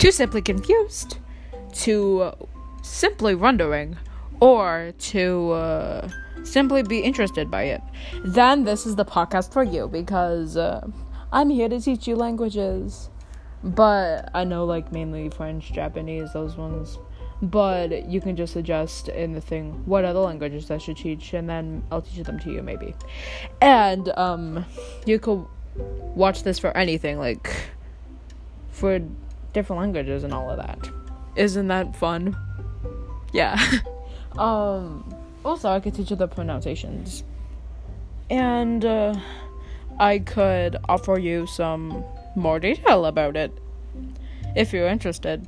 too simply confused, too simply wondering, or to uh, simply be interested by it, then this is the podcast for you because uh, I'm here to teach you languages. But I know, like, mainly French, Japanese, those ones. But you can just suggest in the thing what other languages I should teach, and then I'll teach them to you, maybe. And, um, you could watch this for anything, like, for different languages and all of that. Isn't that fun? Yeah. um, also, I could teach you the pronunciations. And, uh, I could offer you some more detail about it if you're interested.